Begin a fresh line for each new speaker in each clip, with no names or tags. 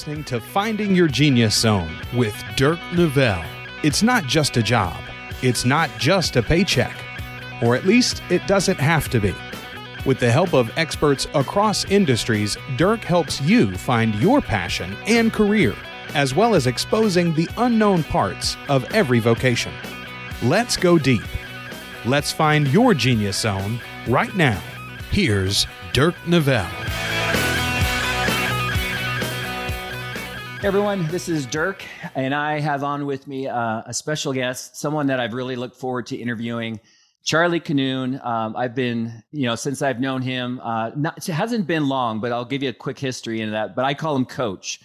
listening to Finding Your Genius Zone with Dirk Nevelle. It's not just a job, it's not just a paycheck, or at least it doesn't have to be. With the help of experts across industries, Dirk helps you find your passion and career, as well as exposing the unknown parts of every vocation. Let's go deep. Let's find your genius zone right now. Here's Dirk Nevelle.
Everyone, this is Dirk, and I have on with me uh, a special guest, someone that I've really looked forward to interviewing, Charlie Kinnune. Um, I've been, you know, since I've known him, uh, not, it hasn't been long, but I'll give you a quick history into that. But I call him Coach.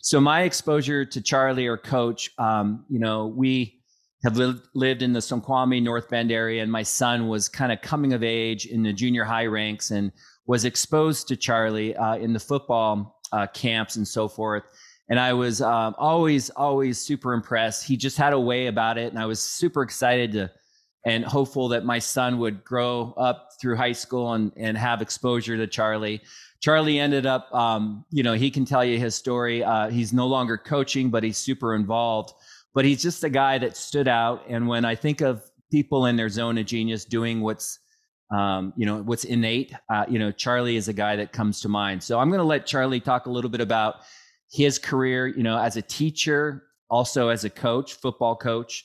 So my exposure to Charlie or Coach, um, you know, we have lived, lived in the Snoqualmie North Bend area, and my son was kind of coming of age in the junior high ranks and was exposed to Charlie uh, in the football uh, camps and so forth and I was um, always, always super impressed. He just had a way about it, and I was super excited to and hopeful that my son would grow up through high school and and have exposure to Charlie. Charlie ended up, um, you know, he can tell you his story. Uh, he's no longer coaching, but he's super involved. But he's just a guy that stood out. And when I think of people in their zone of genius doing what's um, you know what's innate uh, you know charlie is a guy that comes to mind so i'm going to let charlie talk a little bit about his career, you know, as a teacher, also as a coach, football coach.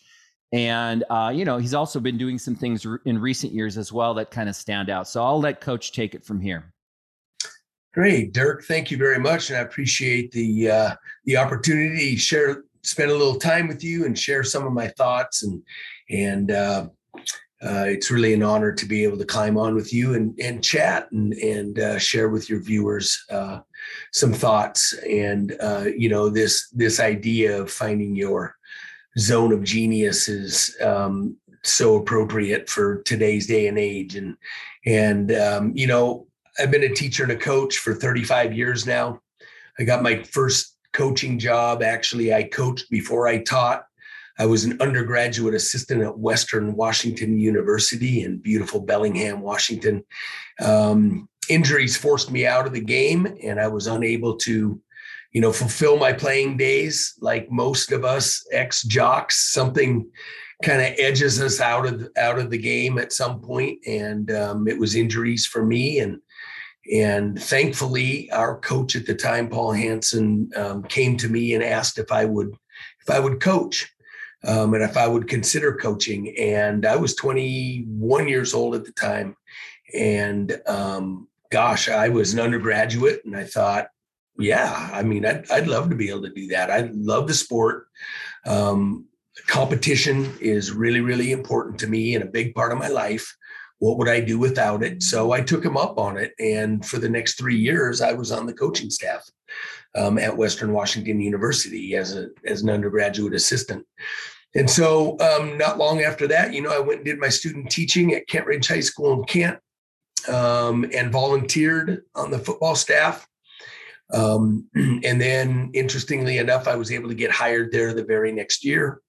And, uh, you know, he's also been doing some things in recent years as well that kind of stand out. So I'll let Coach take it from here.
Great, Dirk. Thank you very much, and I appreciate the uh, the opportunity to share, spend a little time with you, and share some of my thoughts. And and uh, uh, it's really an honor to be able to climb on with you and and chat and and uh, share with your viewers uh, some thoughts and uh, you know this this idea of finding your zone of genius is um, so appropriate for today's day and age and and um, you know I've been a teacher and a coach for 35 years now. I got my first coaching job actually I coached before I taught. I was an undergraduate assistant at Western Washington University in beautiful Bellingham, Washington. Um, injuries forced me out of the game and I was unable to, you know, fulfill my playing days like most of us ex jocks. Something kind of edges us out of out of the game at some point, and um, it was injuries for me. And and thankfully, our coach at the time, Paul Hanson, um, came to me and asked if I would if I would coach. Um, and if I would consider coaching, and I was 21 years old at the time, and um, gosh, I was an undergraduate and I thought, yeah, I mean, I'd, I'd love to be able to do that. I love the sport. Um, competition is really, really important to me and a big part of my life. What would I do without it? So I took him up on it. And for the next three years, I was on the coaching staff um, at Western Washington University as, a, as an undergraduate assistant. And so, um, not long after that, you know, I went and did my student teaching at Kent Ridge High School in Kent um, and volunteered on the football staff. Um, and then, interestingly enough, I was able to get hired there the very next year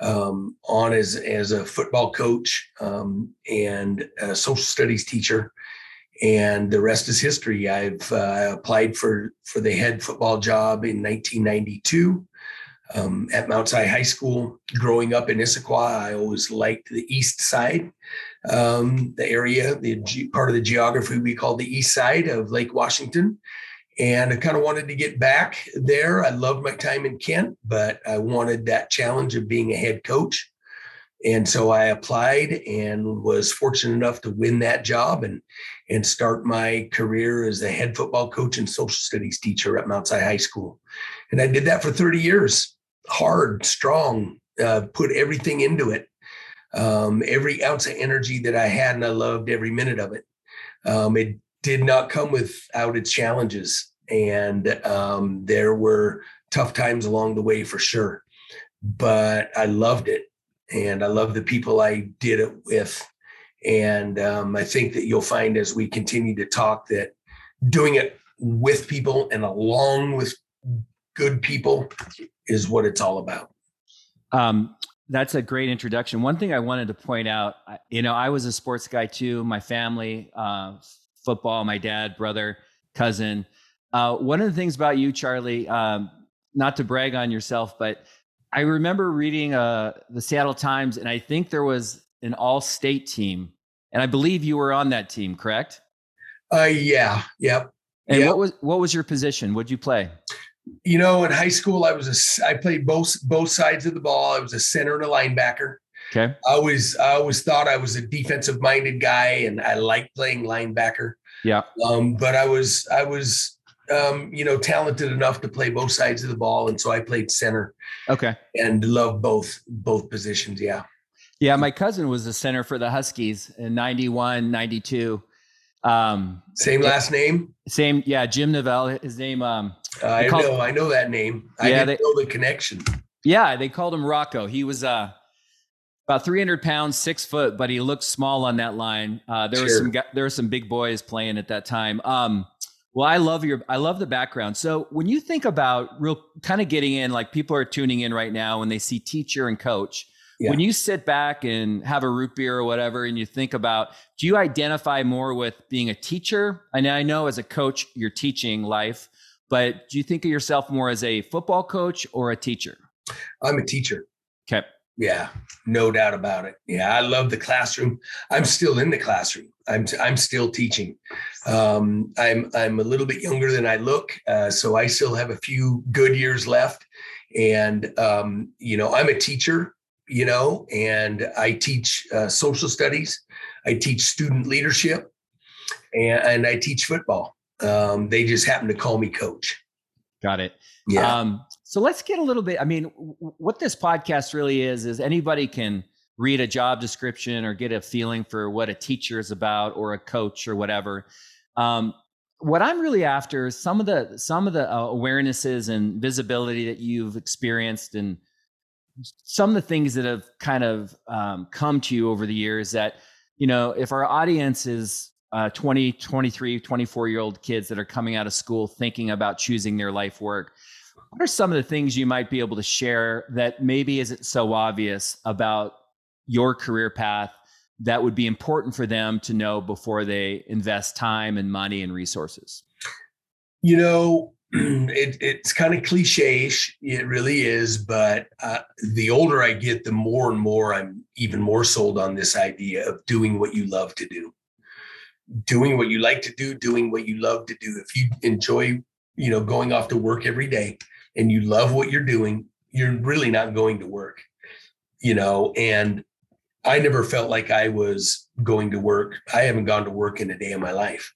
um, on as as a football coach um, and a social studies teacher. And the rest is history. I've uh, applied for for the head football job in 1992 um, at Mount Si High School. Growing up in Issaquah, I always liked the east side, um, the area, the ge- part of the geography we call the east side of Lake Washington. And I kind of wanted to get back there. I loved my time in Kent, but I wanted that challenge of being a head coach. And so I applied and was fortunate enough to win that job and and start my career as a head football coach and social studies teacher at Mount Si High School. And I did that for 30 years hard, strong, uh, put everything into it. Um, every ounce of energy that I had, and I loved every minute of it. Um, it did not come without its challenges, and um, there were tough times along the way for sure. But I loved it, and I love the people I did it with. And um, I think that you'll find as we continue to talk that doing it with people and along with good people is what it's all about.
Um, that's a great introduction. One thing I wanted to point out, you know, I was a sports guy too. My family, uh, football, my dad, brother, cousin. Uh, one of the things about you, Charlie, um, not to brag on yourself, but I remember reading uh, the Seattle Times, and I think there was an all-state team, and I believe you were on that team, correct?
Uh, yeah, yep.
And
yep.
what was what was your position? What'd you play?
You know, in high school, I was a I played both both sides of the ball. I was a center and a linebacker.
Okay.
I always I always thought I was a defensive minded guy, and I liked playing linebacker.
Yeah.
Um, but I was I was um, you know, talented enough to play both sides of the ball, and so I played center.
Okay.
And love both both positions. Yeah.
Yeah, my cousin was the center for the Huskies in 91, 92. Um,
same last name.
Same, yeah. Jim Nevelle. His name. Um,
I called, know, I know that name. I yeah, didn't they, know the connection.
Yeah, they called him Rocco. He was uh, about 300 pounds, six foot, but he looked small on that line. Uh, there sure. was some there were some big boys playing at that time. Um, well, I love your I love the background. So when you think about real kind of getting in, like people are tuning in right now when they see teacher and coach. Yeah. When you sit back and have a root beer or whatever, and you think about, do you identify more with being a teacher? And I know as a coach, you're teaching life, but do you think of yourself more as a football coach or a teacher?
I'm a teacher.
Okay.
Yeah, no doubt about it. Yeah, I love the classroom. I'm still in the classroom. I'm I'm still teaching. Um, I'm I'm a little bit younger than I look, uh, so I still have a few good years left. And um, you know, I'm a teacher. You know, and I teach uh, social studies. I teach student leadership, and, and I teach football. Um, they just happen to call me coach.
Got it. Yeah. Um, so let's get a little bit. I mean, what this podcast really is is anybody can read a job description or get a feeling for what a teacher is about or a coach or whatever. Um, what I'm really after is some of the some of the uh, awarenesses and visibility that you've experienced and some of the things that have kind of um, come to you over the years that you know if our audience is uh, 20 23 24 year old kids that are coming out of school thinking about choosing their life work what are some of the things you might be able to share that maybe isn't so obvious about your career path that would be important for them to know before they invest time and money and resources?
You know, it, it's kind of cliche It really is. But uh, the older I get, the more and more I'm even more sold on this idea of doing what you love to do. Doing what you like to do, doing what you love to do. If you enjoy, you know, going off to work every day, and you love what you're doing, you're really not going to work, you know. And I never felt like I was going to work. I haven't gone to work in a day of my life,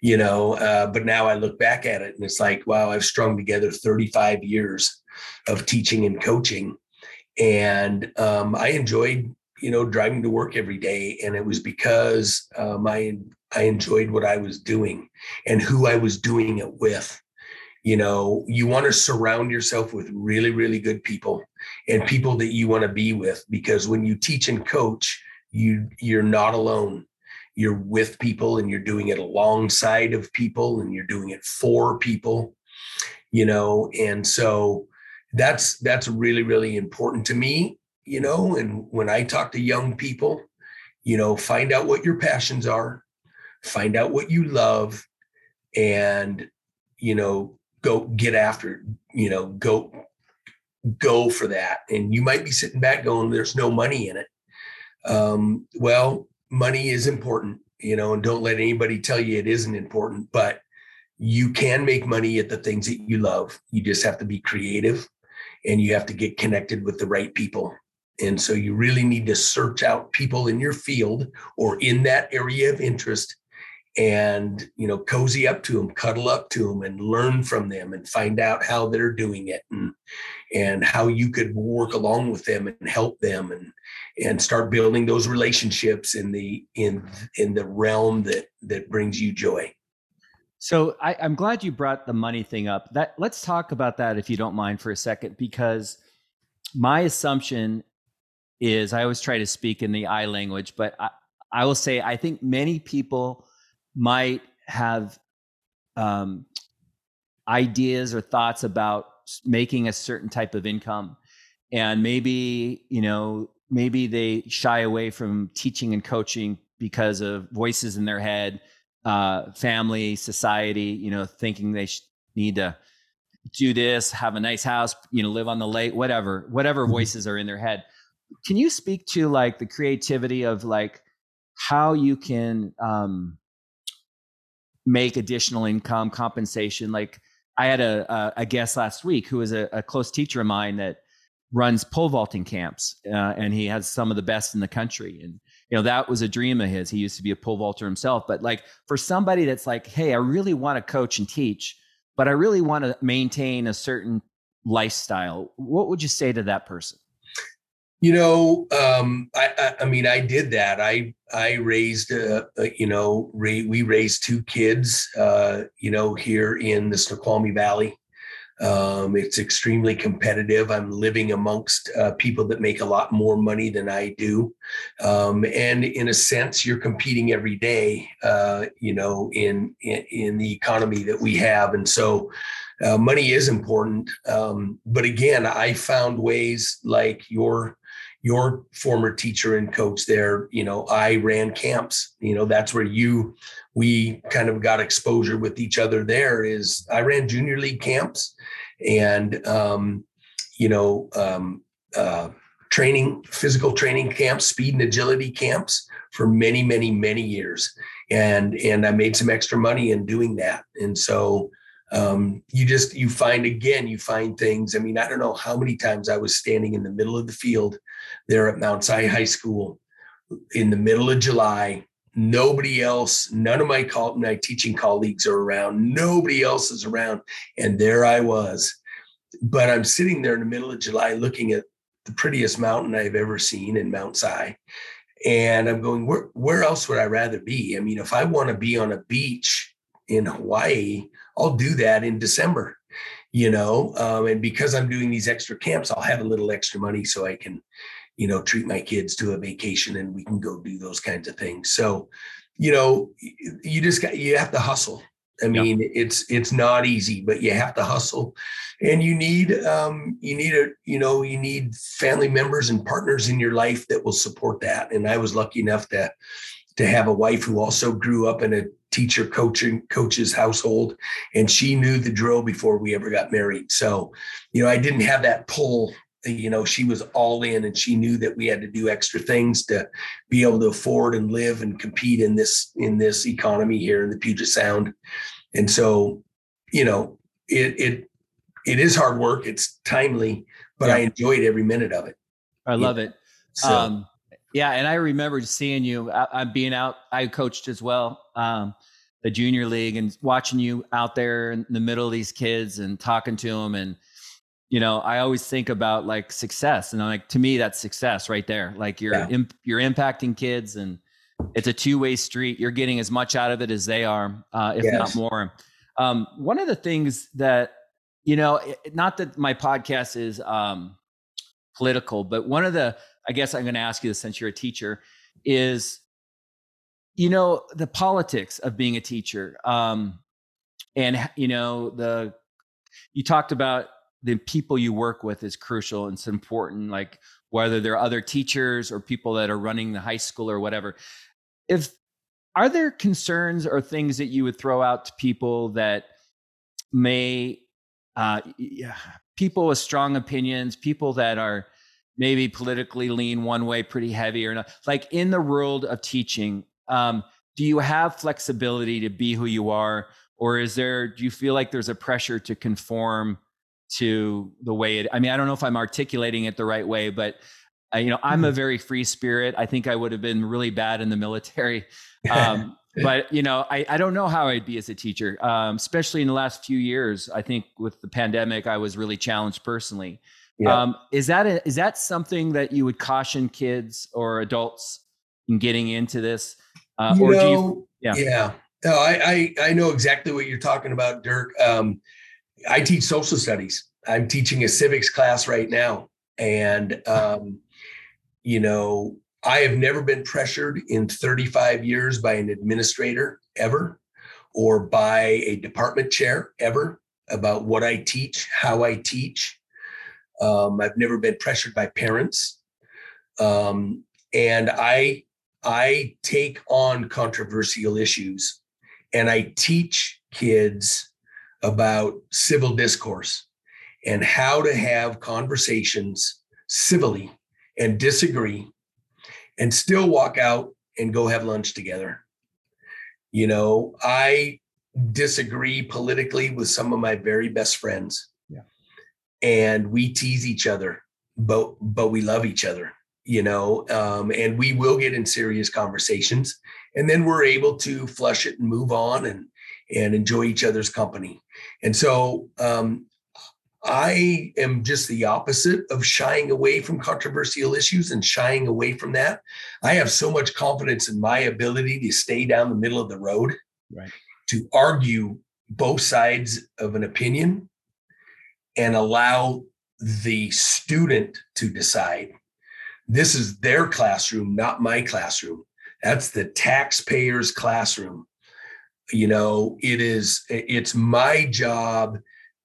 you know. Uh, but now I look back at it and it's like, wow, I've strung together 35 years of teaching and coaching. And um, I enjoyed, you know, driving to work every day. And it was because um, I, I enjoyed what I was doing and who I was doing it with. You know you want to surround yourself with really really good people and people that you want to be with because when you teach and coach you you're not alone. You're with people and you're doing it alongside of people and you're doing it for people you know and so that's that's really really important to me you know and when i talk to young people you know find out what your passions are find out what you love and you know go get after you know go go for that. And you might be sitting back going there's no money in it. Um, well money is important you know and don't let anybody tell you it isn't important but you can make money at the things that you love. You just have to be creative and you have to get connected with the right people. And so you really need to search out people in your field or in that area of interest and you know cozy up to them cuddle up to them and learn from them and find out how they're doing it and and how you could work along with them and help them and and start building those relationships in the in in the realm that that brings you joy.
So I, i'm glad you brought the money thing up. That let's talk about that if you don't mind for a second because my assumption is i always try to speak in the i language but i, I will say i think many people might have um, ideas or thoughts about making a certain type of income and maybe you know maybe they shy away from teaching and coaching because of voices in their head uh, family society you know thinking they sh- need to do this, have a nice house, you know, live on the lake, whatever, whatever mm-hmm. voices are in their head. Can you speak to like the creativity of like how you can um, make additional income compensation? Like I had a, a guest last week who was a, a, close teacher of mine that runs pole vaulting camps, uh, and he has some of the best in the country. And you know that was a dream of his. He used to be a pole vaulter himself, but like for somebody that's like, hey, I really want to coach and teach but I really want to maintain a certain lifestyle. What would you say to that person?
You know, um, I, I, I, mean, I did that. I I raised, uh, uh, you know, we raised two kids, uh, you know, here in the Snoqualmie Valley, um, it's extremely competitive. I'm living amongst uh, people that make a lot more money than I do, um, and in a sense, you're competing every day. Uh, you know, in, in, in the economy that we have, and so uh, money is important. Um, but again, I found ways like your your former teacher and coach there. You know, I ran camps. You know, that's where you we kind of got exposure with each other there is I ran junior league camps and, um, you know, um, uh, training, physical training camps, speed and agility camps for many, many, many years. And, and I made some extra money in doing that. And so, um, you just, you find again, you find things. I mean, I don't know how many times I was standing in the middle of the field there at Mount Si High School in the middle of July Nobody else, none of my my teaching colleagues are around. Nobody else is around, and there I was. But I'm sitting there in the middle of July, looking at the prettiest mountain I've ever seen in Mount Si, and I'm going, where where else would I rather be? I mean, if I want to be on a beach in Hawaii, I'll do that in December you know um, and because i'm doing these extra camps i'll have a little extra money so i can you know, treat my kids to a vacation and we can go do those kinds of things. So, you know, you just got, you have to hustle. I mean, yep. it's it's not easy, but you have to hustle, and you need um, you need a you know you need family members and partners in your life that will support that. And I was lucky enough to to have a wife who also grew up in a teacher coaching coach's household, and she knew the drill before we ever got married. So, you know, I didn't have that pull you know she was all in and she knew that we had to do extra things to be able to afford and live and compete in this in this economy here in the puget sound. And so you know it it it is hard work. It's timely but yeah. i enjoyed every minute of it.
I love it. So, um yeah and i remember seeing you i'm being out i coached as well um the junior league and watching you out there in the middle of these kids and talking to them and you know i always think about like success and I'm like to me that's success right there like you're yeah. imp- you're impacting kids and it's a two-way street you're getting as much out of it as they are uh, if yes. not more um, one of the things that you know it, not that my podcast is um, political but one of the i guess i'm going to ask you this since you're a teacher is you know the politics of being a teacher um, and you know the you talked about the people you work with is crucial and it's important like whether they're other teachers or people that are running the high school or whatever. If are there concerns or things that you would throw out to people that may uh, yeah, people with strong opinions people that are maybe politically lean one way pretty heavy or not like in the world of teaching um, do you have flexibility to be who you are or is there do you feel like there's a pressure to conform to the way it i mean i don't know if i'm articulating it the right way but uh, you know i'm a mm-hmm. very free spirit. I think i would have been really bad in the military um, but you know I, I don't know how i'd be as a teacher um, especially in the last few years. I think with the pandemic i was really challenged personally. Yeah. um, is that a, is that something that you would caution kids or adults in getting into this?
Uh, you or know, do you yeah. yeah. No, I, I i know exactly what you're talking about dirk. Um, I teach social studies. I'm teaching a civics class right now. And, um, you know, I have never been pressured in 35 years by an administrator ever or by a department chair ever about what I teach, how I teach. Um, I've never been pressured by parents. Um, and I I take on controversial issues and I teach kids about civil discourse and how to have conversations civilly and disagree and still walk out and go have lunch together. You know, I disagree politically with some of my very best friends.
Yeah.
And we tease each other, but but we love each other, you know, um, and we will get in serious conversations and then we're able to flush it and move on and and enjoy each other's company. And so um, I am just the opposite of shying away from controversial issues and shying away from that. I have so much confidence in my ability to stay down the middle of the road,
right.
to argue both sides of an opinion and allow the student to decide. This is their classroom, not my classroom. That's the taxpayer's classroom. You know, it is, it's my job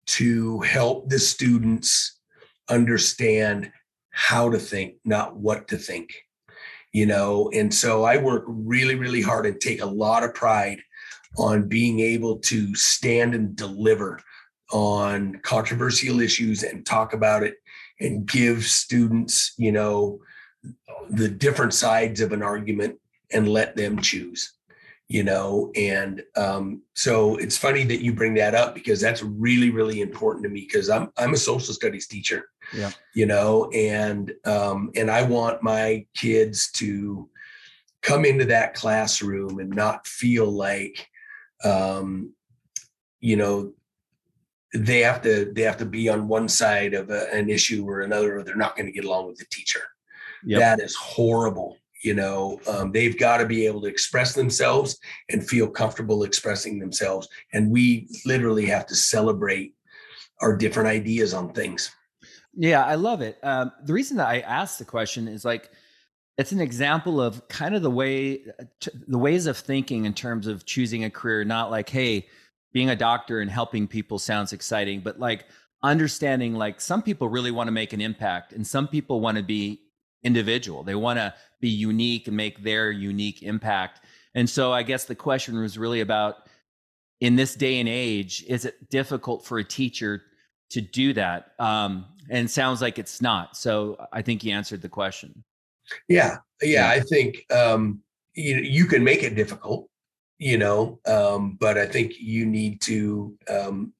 to help the students understand how to think, not what to think. You know, and so I work really, really hard and take a lot of pride on being able to stand and deliver on controversial issues and talk about it and give students, you know, the different sides of an argument and let them choose you know and um, so it's funny that you bring that up because that's really really important to me because i'm i'm a social studies teacher
yeah.
you know and um, and i want my kids to come into that classroom and not feel like um, you know they have to they have to be on one side of a, an issue or another or they're not going to get along with the teacher. Yep. that is horrible you know um, they've got to be able to express themselves and feel comfortable expressing themselves. And we literally have to celebrate our different ideas on things.
Yeah i love it. Um, the reason that i asked the question is like it's an example of kind of the way the ways of thinking in terms of choosing a career not like hey being a doctor and helping people sounds exciting but like understanding like some people really want to make an impact and some people want to be individual. They want to be unique and make their unique impact. And so I guess the question was really about in this day and age, is it difficult for a teacher to do that? Um, and sounds like it's not. So I think you answered the question.
Yeah. Yeah. I think um, you, you can make it difficult, you know, um, but I think you need to um,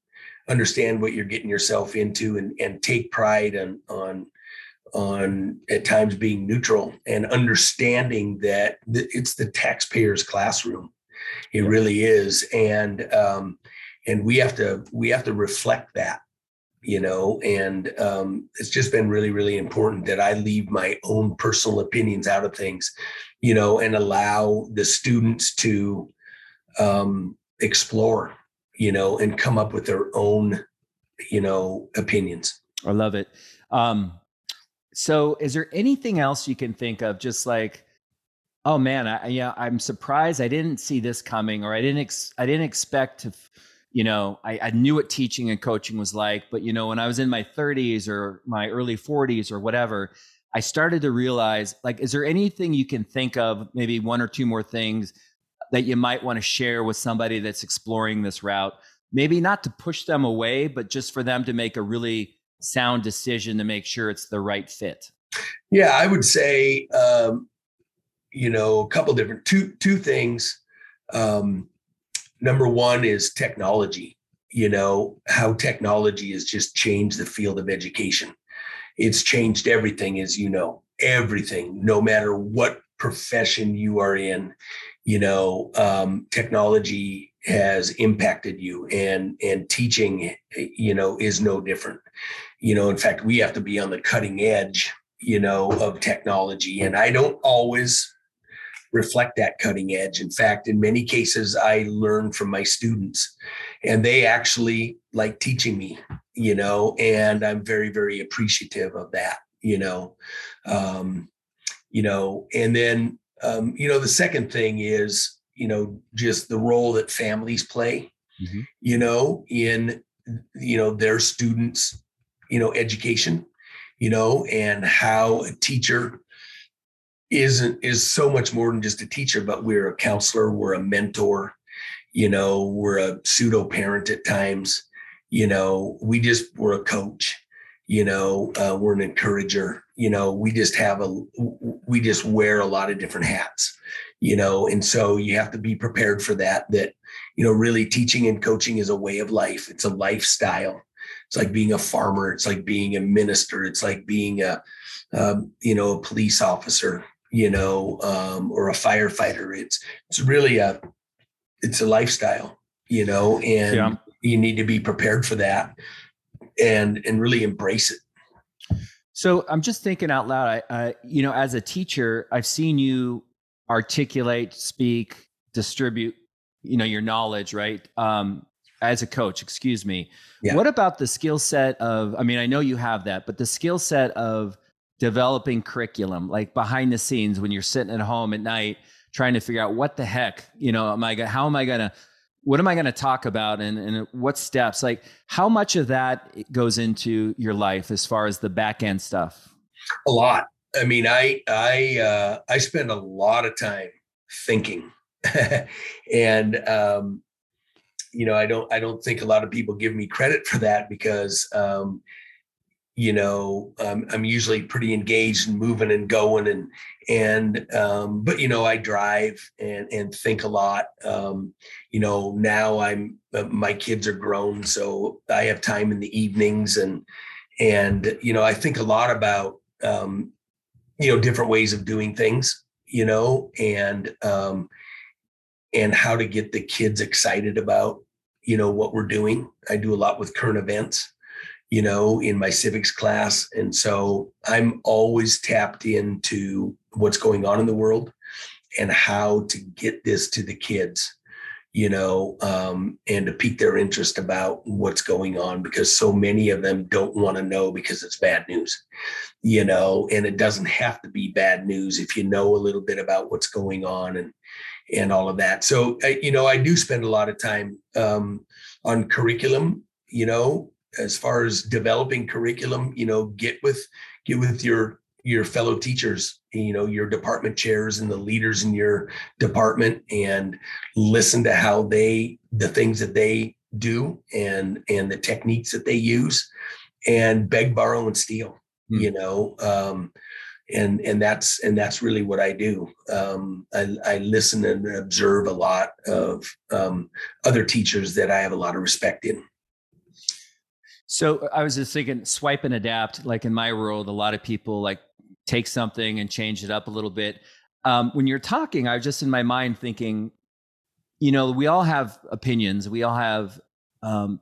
understand what you're getting yourself into and, and take pride on, on on at times being neutral and understanding that it's the taxpayer's classroom. It yeah. really is and um and we have to we have to reflect that you know and um it's just been really really important that i leave my own personal opinions out of things you know and allow the students to um explore you know and come up with their own you know opinions.
I love it. Um so, is there anything else you can think of? Just like, oh man, I, yeah, I'm surprised I didn't see this coming, or I didn't, ex- I didn't expect to, you know, I, I knew what teaching and coaching was like, but you know, when I was in my 30s or my early 40s or whatever, I started to realize, like, is there anything you can think of, maybe one or two more things that you might want to share with somebody that's exploring this route? Maybe not to push them away, but just for them to make a really sound decision to make sure it's the right fit?
Yeah, I would say, um, you know, a couple different two two things. Um, number one is technology. You know how technology has just changed the field of education. It's changed everything, as you know, everything. No matter what profession you are in, you know, um, technology has impacted you, and and teaching, you know, is no different you know in fact we have to be on the cutting edge you know of technology. And i don't always reflect that cutting edge. In fact in many cases i learn from my students and they actually like teaching me you know and i'm very very appreciative of that you know. Um you know and then um you know the second thing is you know just the role that families play mm-hmm. you know in you know their students you know education you know and how a teacher isn't is so much more than just a teacher but we're a counselor we're a mentor you know we're a pseudo parent at times you know we just we're a coach you know uh, we're an encourager you know we just have a we just wear a lot of different hats you know and so you have to be prepared for that that you know really teaching and coaching is a way of life it's a lifestyle it's like being a farmer. It's like being a minister. It's like being a um, you know a police officer you know um, or a firefighter. It's it's really a it's a lifestyle you know and yeah. you need to be prepared for that and and really embrace it.
So i'm just thinking out loud. I, I you know as a teacher i've seen you articulate speak distribute you know your knowledge right? Um as a coach excuse me yeah. what about the skill set of i mean i know you have that but the skill set of developing curriculum like behind the scenes when you're sitting at home at night trying to figure out what the heck? You know am i gonna, how am i going to what am i going to talk about and, and what steps? Like how much of that goes into your life as far as the back end stuff?
A lot. I mean i i uh i spend a lot of time thinking. And um, you know, I don't I don't think a lot of people give me credit for that because um, you know um, I'm usually pretty engaged and moving and going and and um, but you know I drive and and think a lot. Um, you know now I'm uh, my kids are grown, so I have time in the evenings and and you know I think a lot about um, you know different ways of doing things. You know and um, and how to get the kids excited about you know what we're doing. I do a lot with current events you know in my civics class. And so i'm always tapped into what's going on in the world and how to get this to the kids you know um, and to pique their interest about what's going on because so many of them don't want to know because it's bad news you know and it doesn't have to be bad news if you know a little bit about what's going on and and all of that. So, you know, I do spend a lot of time um, on curriculum, you know, as far as developing curriculum, you know, get with, get with your, your fellow teachers, you know, your department chairs and the leaders in your department and listen to how they, the things that they do and, and the techniques that they use and beg, borrow and steal, mm. you know, um, and and that's and that's really what I do. Um, I, I, listen and observe a lot of um, other teachers that I have a lot of respect in.
So I was just thinking, swipe and adapt. Like in my world, a lot of people like take something and change it up a little bit. Um, when you're talking, I was just in my mind thinking, you know, we all have opinions. We all have um,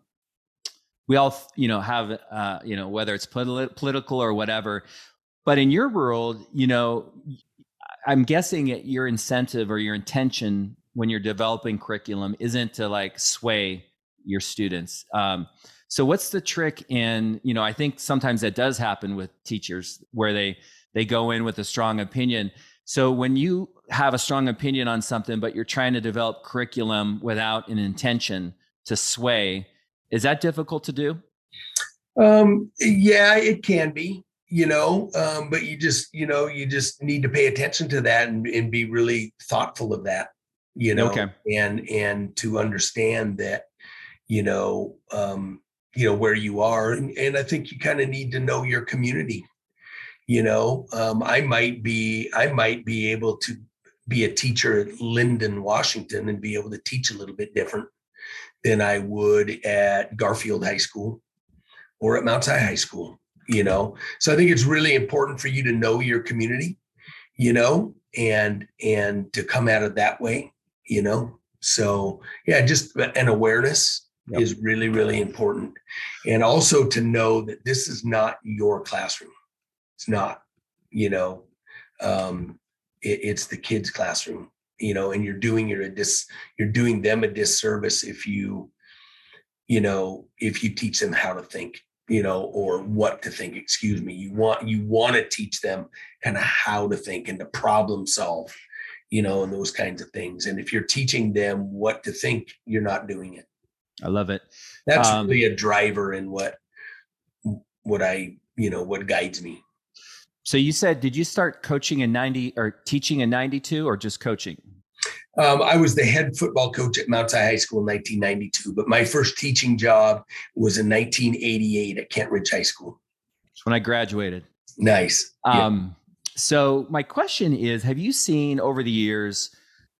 we all you know have uh, you know whether it's politi- political or whatever but in your world, you know, I'm guessing your incentive or your intention when you're developing curriculum isn't to like sway your students. Um, so what's the trick in, you know, I think sometimes that does happen with teachers where they they go in with a strong opinion. So when you have a strong opinion on something but you're trying to develop curriculum without an intention to sway, is that difficult to do?
Um, yeah, it can be you know um, but you just you know you just need to pay attention to that and, and be really thoughtful of that you know okay. and and to understand that you know um you know where you are and, and i think you kind of need to know your community you know um i might be i might be able to be a teacher at Lynden washington and be able to teach a little bit different than i would at garfield high school or at mount high school you know? So i think it's really important for you to know your community you know and and to come at it that way you know? So yeah just an awareness yep. is really really important. And also to know that this is not your classroom. It's not you know? Um it, it's the kids classroom you know and you're doing your dis you're doing them a disservice if you you know if you teach them how to think you know or what to think excuse me. You want you want to teach them kind of how to think and to problem solve you know and those kinds of things. And if you're teaching them what to think you're not doing it.
I love it.
That's um, really a driver in what what i you know what guides me.
So you said did you start coaching in 90 or teaching in 92 or just coaching
Um, I was the head football coach at Mount Si High School in 1992, but my first teaching job was in 1988 at Kent Ridge High School.
When I graduated.
Nice.
Um, yeah. So my question is: Have you seen over the years?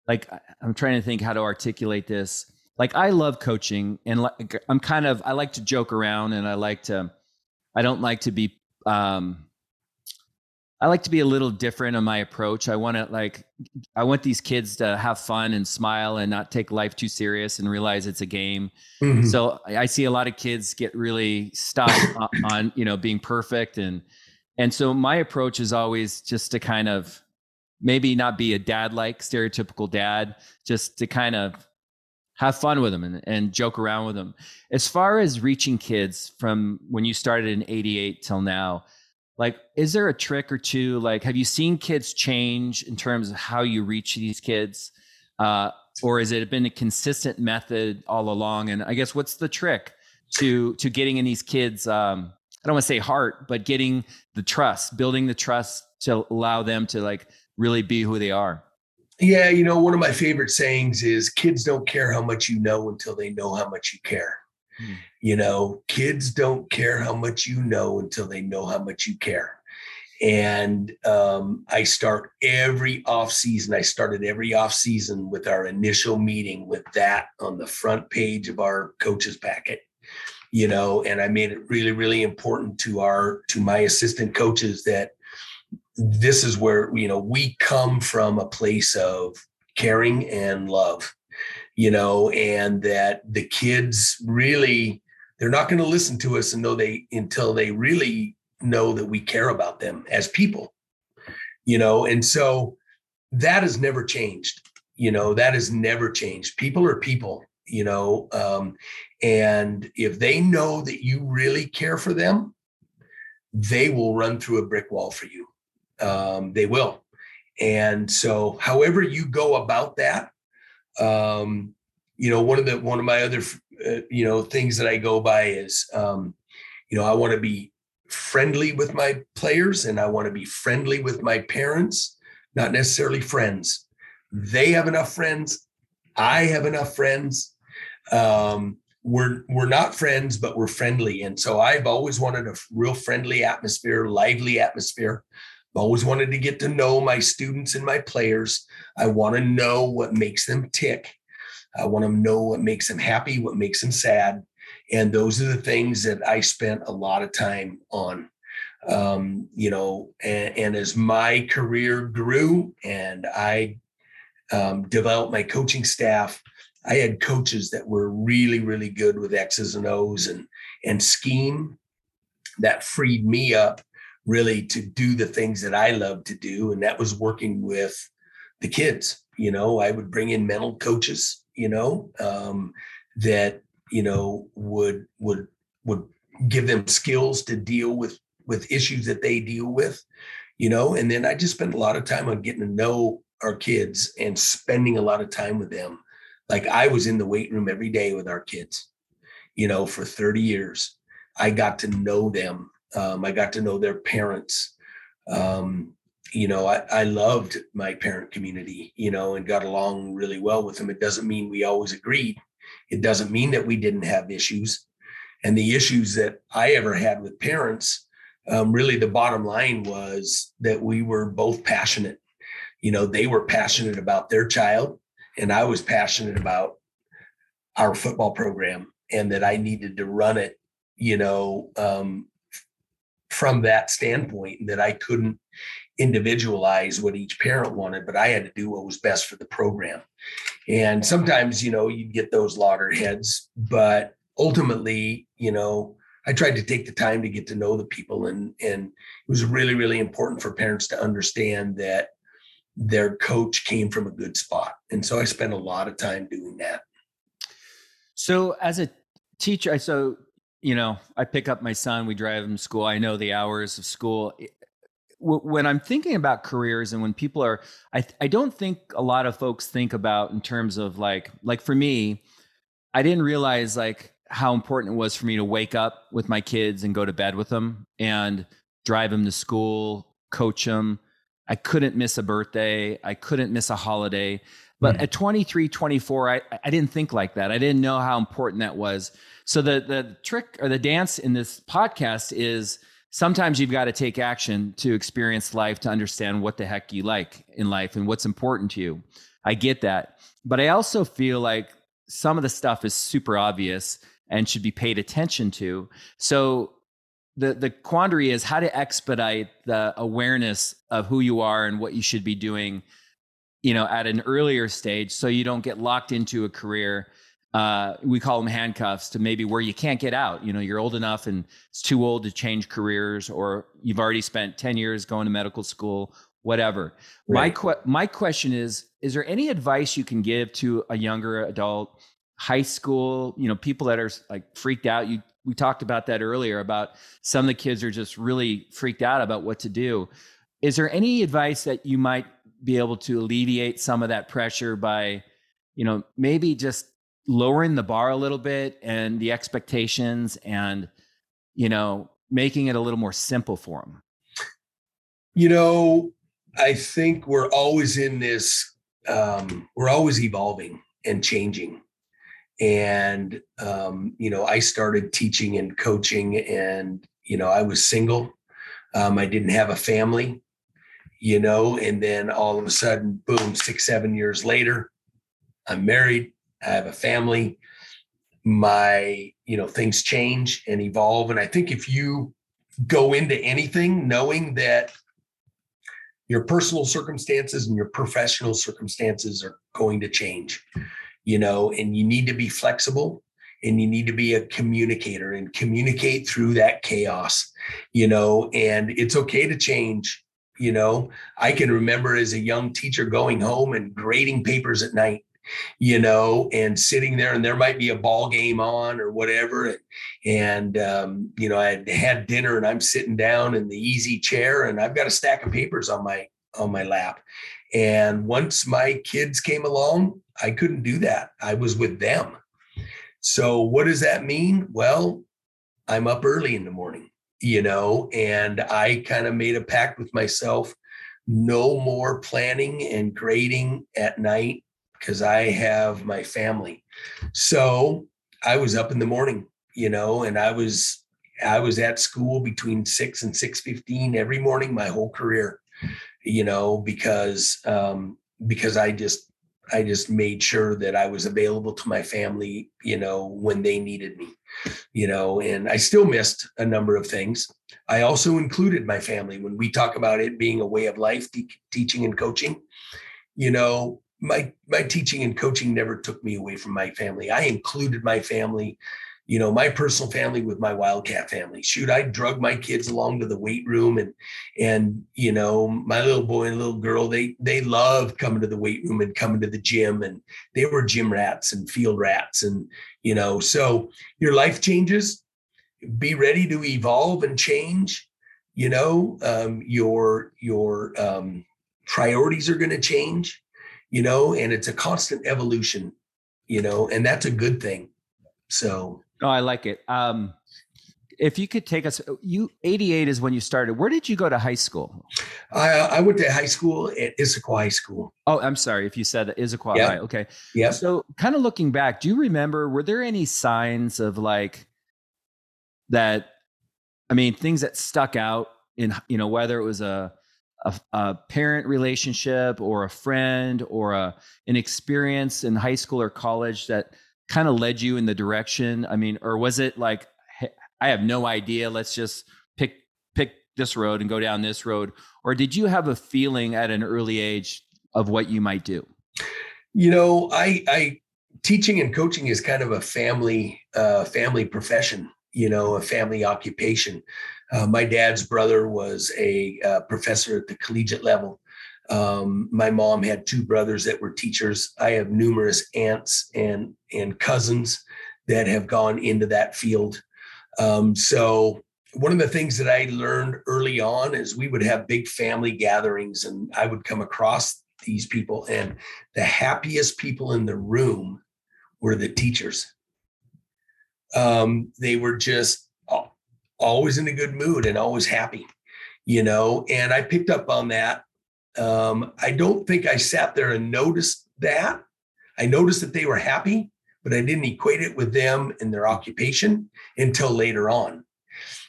Like, I'm trying to think how to articulate this. Like, I love coaching, and like, I'm kind of I like to joke around, and I like to. I don't like to be um, I like to be a little different on my approach. I want to like I want these kids to have fun and smile and not take life too serious and realize it's a game. Mm-hmm. So I see a lot of kids get really stuck on, on, you know being perfect and and so my approach is always just to kind of maybe not be a dad like stereotypical dad, just to kind of have fun with them and, and joke around with them. As far as reaching kids from when you started in 88 till now, like is there a trick or two? Like have you seen kids change in terms of how you reach these kids? Uh, or has it been a consistent method all along? And i guess what's the trick to to getting in these kids um, i don't want to say heart but getting the trust building the trust to allow them to like really be who they are?
Yeah you know one of my favorite sayings is kids don't care how much you know until they know how much you care. Hmm. You know, kids don't care how much you know until they know how much you care. And um, I start every off season. I started every off season with our initial meeting with that on the front page of our coaches packet. You know, and I made it really, really important to our to my assistant coaches that this is where you know we come from a place of caring and love you know, and that the kids really they're not going to listen to us until they until they really know that we care about them as people, you know, and so that has never changed. You know, that has never changed. People are people, you know, um, and if they know that you really care for them, they will run through a brick wall for you. Um, they will. And so, however you go about that, um, you know, one of the one of my other uh, you know things that I go by is um, you know I want to be friendly with my players and I want to be friendly with my parents, not necessarily friends. They have enough friends. I have enough friends. Um, we're we're not friends, but we're friendly, and so I've always wanted a real friendly atmosphere, lively atmosphere. I've always wanted to get to know my students and my players. I want to know what makes them tick. I want to know what makes them happy, what makes them sad. And those are the things that I spent a lot of time on. Um, you know, and, and, as my career grew and I um, developed my coaching staff, I had coaches that were really, really good with X's and O's and and scheme that freed me up really to do the things that I love to do. And that was working with the kids. You know, I would bring in mental coaches you know, um, that you know would would would give them skills to deal with with issues that they deal with, you know. And then I just spent a lot of time on getting to know our kids and spending a lot of time with them. Like I was in the weight room every day with our kids, you know, for 30 years. I got to know them. Um, I got to know their parents. Um, you know, I, I loved my parent community, you know, and got along really well with them. It doesn't mean we always agreed. It doesn't mean that we didn't have issues. And the issues that I ever had with parents, um, really the bottom line was that we were both passionate. You know, they were passionate about their child, and I was passionate about our football program and that I needed to run it, you know, um, from that standpoint, and that I couldn't individualize what each parent wanted, but I had to do what was best for the program. And sometimes, you know, you'd get those loggerheads, but ultimately, you know, I tried to take the time to get to know the people and and it was really, really important for parents to understand that their coach came from a good spot. And so I spent a lot of time doing that.
So as a teacher, I so you know, I pick up my son, we drive him to school. I know the hours of school when I'm thinking about careers and when people are, I, I don't think a lot of folks think about in terms of like, like for me, I didn't realize like how important it was for me to wake up with my kids and go to bed with them and drive them to school, coach them. I couldn't miss a birthday. I couldn't miss a holiday. But mm. at 23, 24, I, I didn't think like that. I didn't know how important that was. So the the trick or the dance in this podcast is sometimes you've got to take action to experience life to understand what the heck you like in life and what's important to you. I get that. But I also feel like some of the stuff is super obvious and should be paid attention to. So the the quandary is how to expedite the awareness of who you are and what you should be doing you know at an earlier stage so you don't get locked into a career uh, we call them handcuffs to maybe where you can't get out. You know, you're old enough and it's too old to change careers, or you've already spent 10 years going to medical school, whatever. Right. My, que- my question is Is there any advice you can give to a younger adult, high school, you know, people that are like freaked out? You, we talked about that earlier about some of the kids are just really freaked out about what to do. Is there any advice that you might be able to alleviate some of that pressure by, you know, maybe just lowering the bar a little bit and the expectations and you know making it a little more simple for them
you know i think we're always in this um, we're always evolving and changing. And um, you know i started teaching and coaching and you know i was single. Um, i didn't have a family you know and then all of a sudden boom six seven years later i'm married I have a family. My, you know, things change and evolve. And I think if you go into anything knowing that your personal circumstances and your professional circumstances are going to change, you know, and you need to be flexible and you need to be a communicator and communicate through that chaos, you know, and it's okay to change. You know, I can remember as a young teacher going home and grading papers at night you know, and sitting there, and there might be a ball game on or whatever. And, um, you know, I had dinner and I'm sitting down in the easy chair and I've got a stack of papers on my on my lap. And once my kids came along, I couldn't do that. I was with them. So what does that mean? Well, I'm up early in the morning, you know, and I kind of made a pact with myself no more planning and grading at night because I have my family. So I was up in the morning, you know, and I was I was at school between six and six fifteen every morning my whole career, you know, because um, because I just I just made sure that I was available to my family, you know, when they needed me, you know, and I still missed a number of things. I also included my family when we talk about it being a way of life, te- teaching and coaching. You know, my my teaching and coaching never took me away from my family. I included my family, you know, my personal family with my wildcat family. Shoot, I drug my kids along to the weight room and and you know, my little boy and little girl, they they loved coming to the weight room and coming to the gym and they were gym rats and field rats and you know, so your life changes. Be ready to evolve and change. You know, um, your your um, priorities are going to change you know, and it's a constant evolution, you know, and that's a good thing. So,
oh, I like it. Um, if you could take us, you 88 is when you started. Where did you go to high school?
I, I went to high school at Issaquah High School.
Oh, I'm sorry if you said that Issaquah yep. High. Okay.
Yeah.
So, kind of looking back, do you remember, were there any signs of like that? I mean, things that stuck out in, you know, whether it was a, a, a, parent relationship or a friend or a, an experience in high school or college that kind of led you in the direction? I mean, or was it like, I have no idea, let's just pick pick this road and go down this road? Or did you have a feeling at an early age of what you might do?
You know, I, I teaching and coaching is kind of a family uh, family profession you know a family occupation uh, my dad's brother was a uh, professor at the collegiate level. Um, my mom had two brothers that were teachers. I have numerous aunts and and cousins that have gone into that field. Um, so one of the things that I learned early on is we would have big family gatherings, and I would come across these people, and the happiest people in the room were the teachers. Um, they were just always in a good mood and always happy, you know. And I picked up on that. Um, I don't think I sat there and noticed that. I noticed that they were happy, but I didn't equate it with them and their occupation until later on,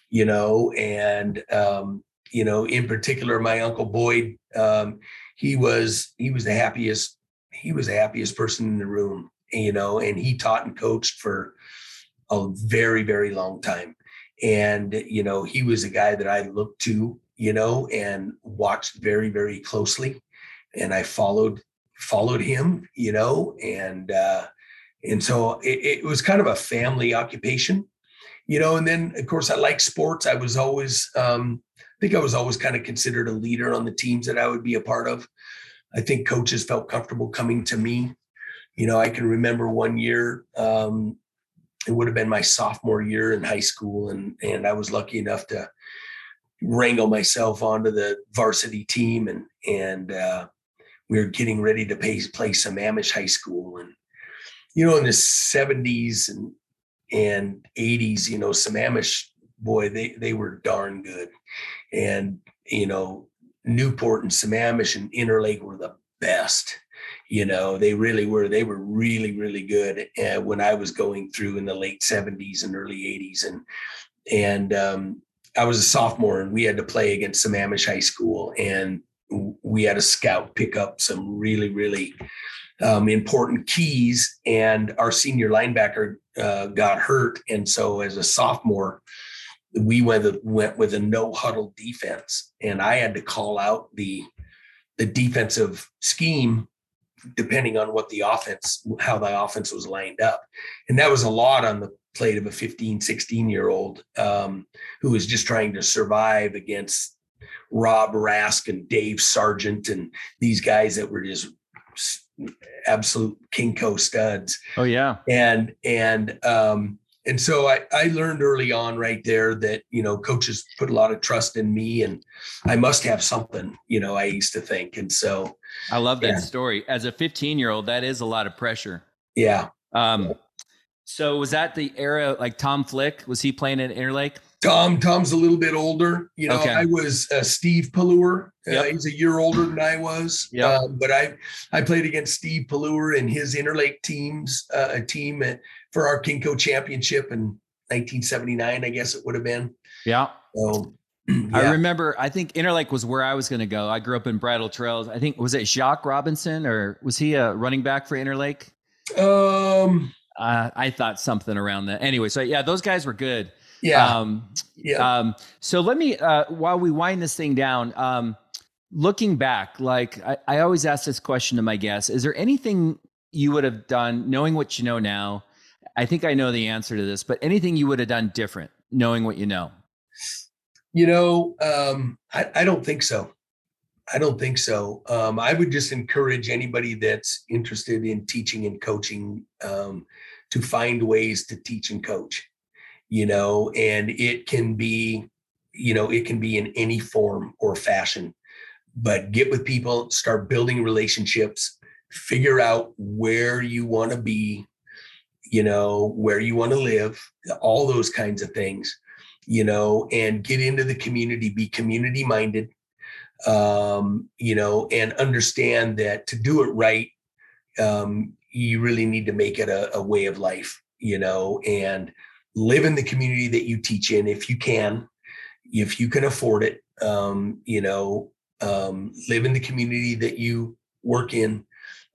you know. And um, you know, in particular, my uncle Boyd, um, he was he was the happiest he was the happiest person in the room, you know, and he taught and coached for a very very long time, and you know, he was a guy that I looked to, you know, and watched very very closely, and I followed followed him, you know, and uh, and so it, it was kind of a family occupation, you know. And then of course I like sports. I was always, um, I think I was always kind of considered a leader on the teams that I would be a part of. I think coaches felt comfortable coming to me. You know, I can remember one year. Um, it would have been my sophomore year in high school, and and I was lucky enough to wrangle myself onto the varsity team and and uh, we were getting ready to pay, play Sammamish High School. And, you know, in the 70s and, and 80s, you know, Sammamish boy, they, they were darn good. And, you know, Newport and Sammamish and Interlake were the best. You know, they really were. They were really, really good uh, when I was going through in the late 70s and early 80s. And, and, um, I was a sophomore and we had to play against Sammamish High School. And we had a scout pick up some really, really um, important keys, and our senior linebacker uh, got hurt, and so as a sophomore, we went went with a no huddle defense, and I had to call out the the defensive scheme depending on what the offense how the offense was lined up and that was a lot on the plate of a 15 16 year old um, who was just trying to survive against Rob Rask and Dave Sargent and these guys that were just absolute KingCo studs.
Oh yeah.
And and um and so I, I learned early on right there that you know coaches put a lot of trust in me and I must have something you know I used to think. And so
I love that yeah. story. As a 15 year old that is a lot of pressure.
Yeah.
Um so was that the era like Tom Flick was he playing at Interlake
Tom, Tom's a little bit older. You know, okay. I was uh, Steve Pelluer. Uh. He's a year older than I was.
Yeah.
Um, but I I played against Steve Pelluer and his Interlake teams, uh, a team at, for our KingCo championship in 1979, I guess it would have been.
Yeah.
So
yeah. I remember, I think Interlake was where I was going to go. I grew up in Bridle Trails. I think, was it Jacque Robinson or was he a running back for Interlake?
Um,
uh, I thought something around that. Anyway, so yeah, those guys were good.
Yeah.
Um, yeah. Um, so let me, uh, while we wind this thing down, um, looking back, like I, I always ask this question to my guests: Is there anything you would have done, knowing what you know now? I think I know the answer to this, but anything you would have done different, knowing what you know?
You know, um, I, I don't think so. I don't think so. Um, I would just encourage anybody that's interested in teaching and coaching um, to find ways to teach and coach you know, and it can be, you know, it can be in any form or fashion. But get with people, start building relationships, figure out where you want to be, you know, where you want to live, all those kinds of things, you know, and get into the community, be community minded, um, you know, and understand that to do it right, um, you really need to make it a, a way of life, you know, and live in the community that you teach in if you can, if you can afford it. Um, you know, um, live in the community that you work in,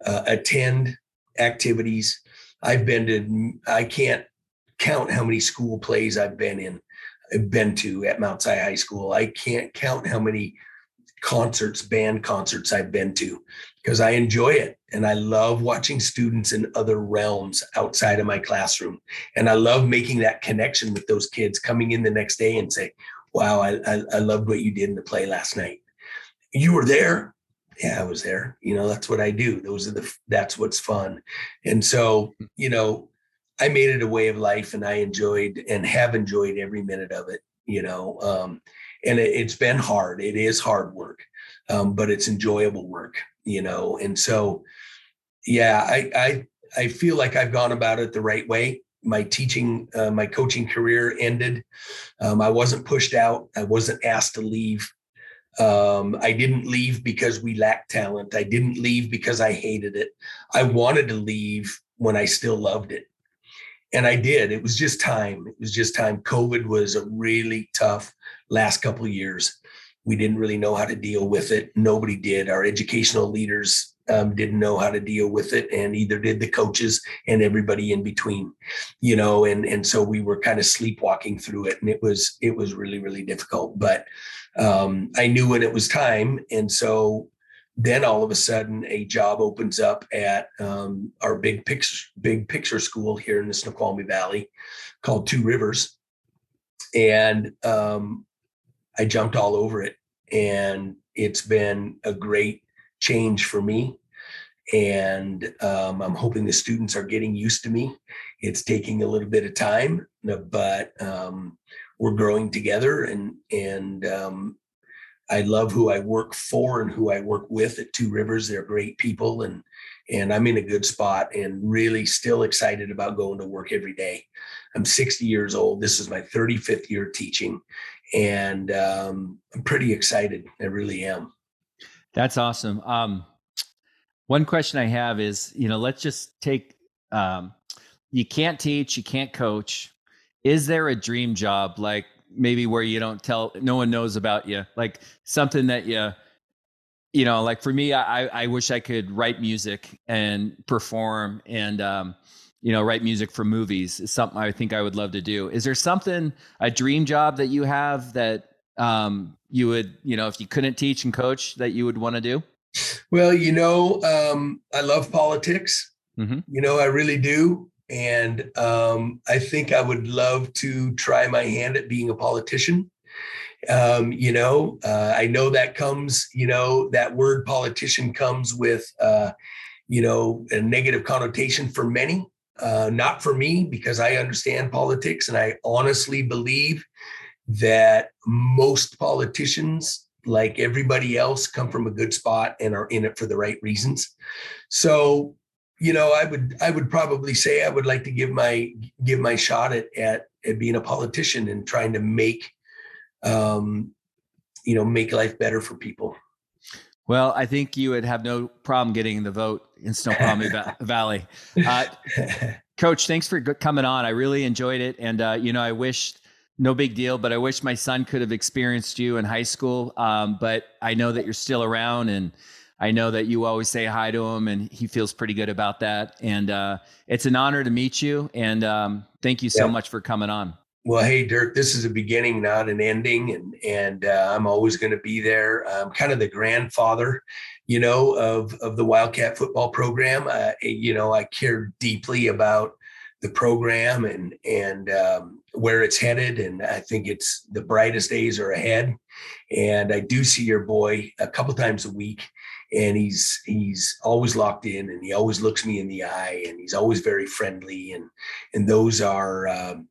uh, attend activities. I've been to, I can't count how many school plays I've been in, I've been to at Mount Si High School. I can't count how many concerts, band concerts I've been to because I enjoy it. And I love watching students in other realms outside of my classroom. And I love making that connection with those kids coming in the next day and say, wow, I, I, I loved what you did in the play last night. You were there. Yeah, I was there. You know, that's what I do. Those are the, that's what's fun. And so, you know, I made it a way of life and I enjoyed and have enjoyed every minute of it, you know. Um, and it, has been hard. It is hard um, but it's enjoyable work, you know. And so, yeah, I I I feel like I've gone about it the right way. My teaching, uh, my coaching career ended. Um, I wasn't pushed out. I wasn't asked to leave. Um, I didn't leave because we lacked talent. I didn't leave because I hated it. I wanted to leave when I still loved it. And I did. It was just time. It was just time. COVID was a really tough last couple years. We didn't really know how to deal with it. Nobody did. Our educational leaders um, didn't know how to deal with it, and either did the coaches and everybody in between, you know. And and so we were kind of sleepwalking through it, and it was it was really really difficult. But um, I knew when it was time, and so then all of a sudden a job opens up at um, our big picture big picture school here in the Snoqualmie Valley called Two Rivers, and um, I jumped all over it, and it's been a great change for me and um, I'm hoping the students are getting used to me. It's taking a little bit of time, but um, we're growing together, and and um, I love who I work for and who I work with at Two Rivers. They're great people, and and I'm in a good spot, and really still excited about going to work every day. I'm 60 years old. This is my 35th year teaching, and um, I'm pretty excited. I really am.
That's awesome. Um, one question I have is, you know, let's just take um, you can't teach, you can't coach. Is there a dream job like maybe where you don't tell no one knows about you? Like something that you you know, like for me, I I wish I could write music and perform and um, you know, write music for movies is something I think I would love to do. Is there something a dream job that you have that um, you would, you know, if you couldn't teach and coach that you would want to do?
Well, you know, um, I love politics. Mm-hmm. You know, I really do. And um, I think I would love to try my hand at being a politician. Um, you know, uh, I know that comes, you know, that word politician comes with, uh, you know, a negative connotation for many. Uh, not for me, because I understand politics and I honestly believe that most politicians like everybody else come from a good spot and are in it for the right reasons so you know i would i would probably say i would like to give my give my shot at at, at being a politician and trying to make um you know make life better for people
well i think you would have no problem getting the vote in snoqualmie valley uh, coach thanks for coming on i really enjoyed it and uh, you know i wish no big deal, but I wish my son could have experienced you in high school. Um, but I know that you're still around and I know that you always say hi to him and he feels pretty good about that. And uh, it's an honor to meet you. And um, thank you so yeah. much for coming on.
Well, hey, Dirk, this is a beginning, not an ending. And, and uh, I'm always going to be there. I'm kind of the grandfather, you know, of, of the Wildcat football program. Uh, you know, I care deeply about the program and and um, where it's headed. And I think it's the brightest days are ahead. And I do see your boy a couple times a week, and he's he's always locked in, and he always looks me in the eye, and he's always very friendly. And and those are um,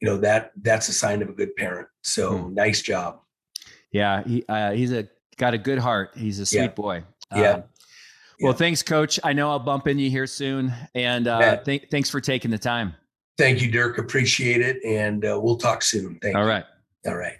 you know that that's a sign of a good parent. So hmm. nice job.
Yeah, he uh, he's a got a good heart. He's a sweet yeah. boy.
Yeah. Um,
well, thanks, Coach. I know I'll bump in you here soon, and uh, th- thanks for taking the time.
Thank you, Dirk. Appreciate it, and uh, we'll talk soon. Thank
All
you.
right.
All right.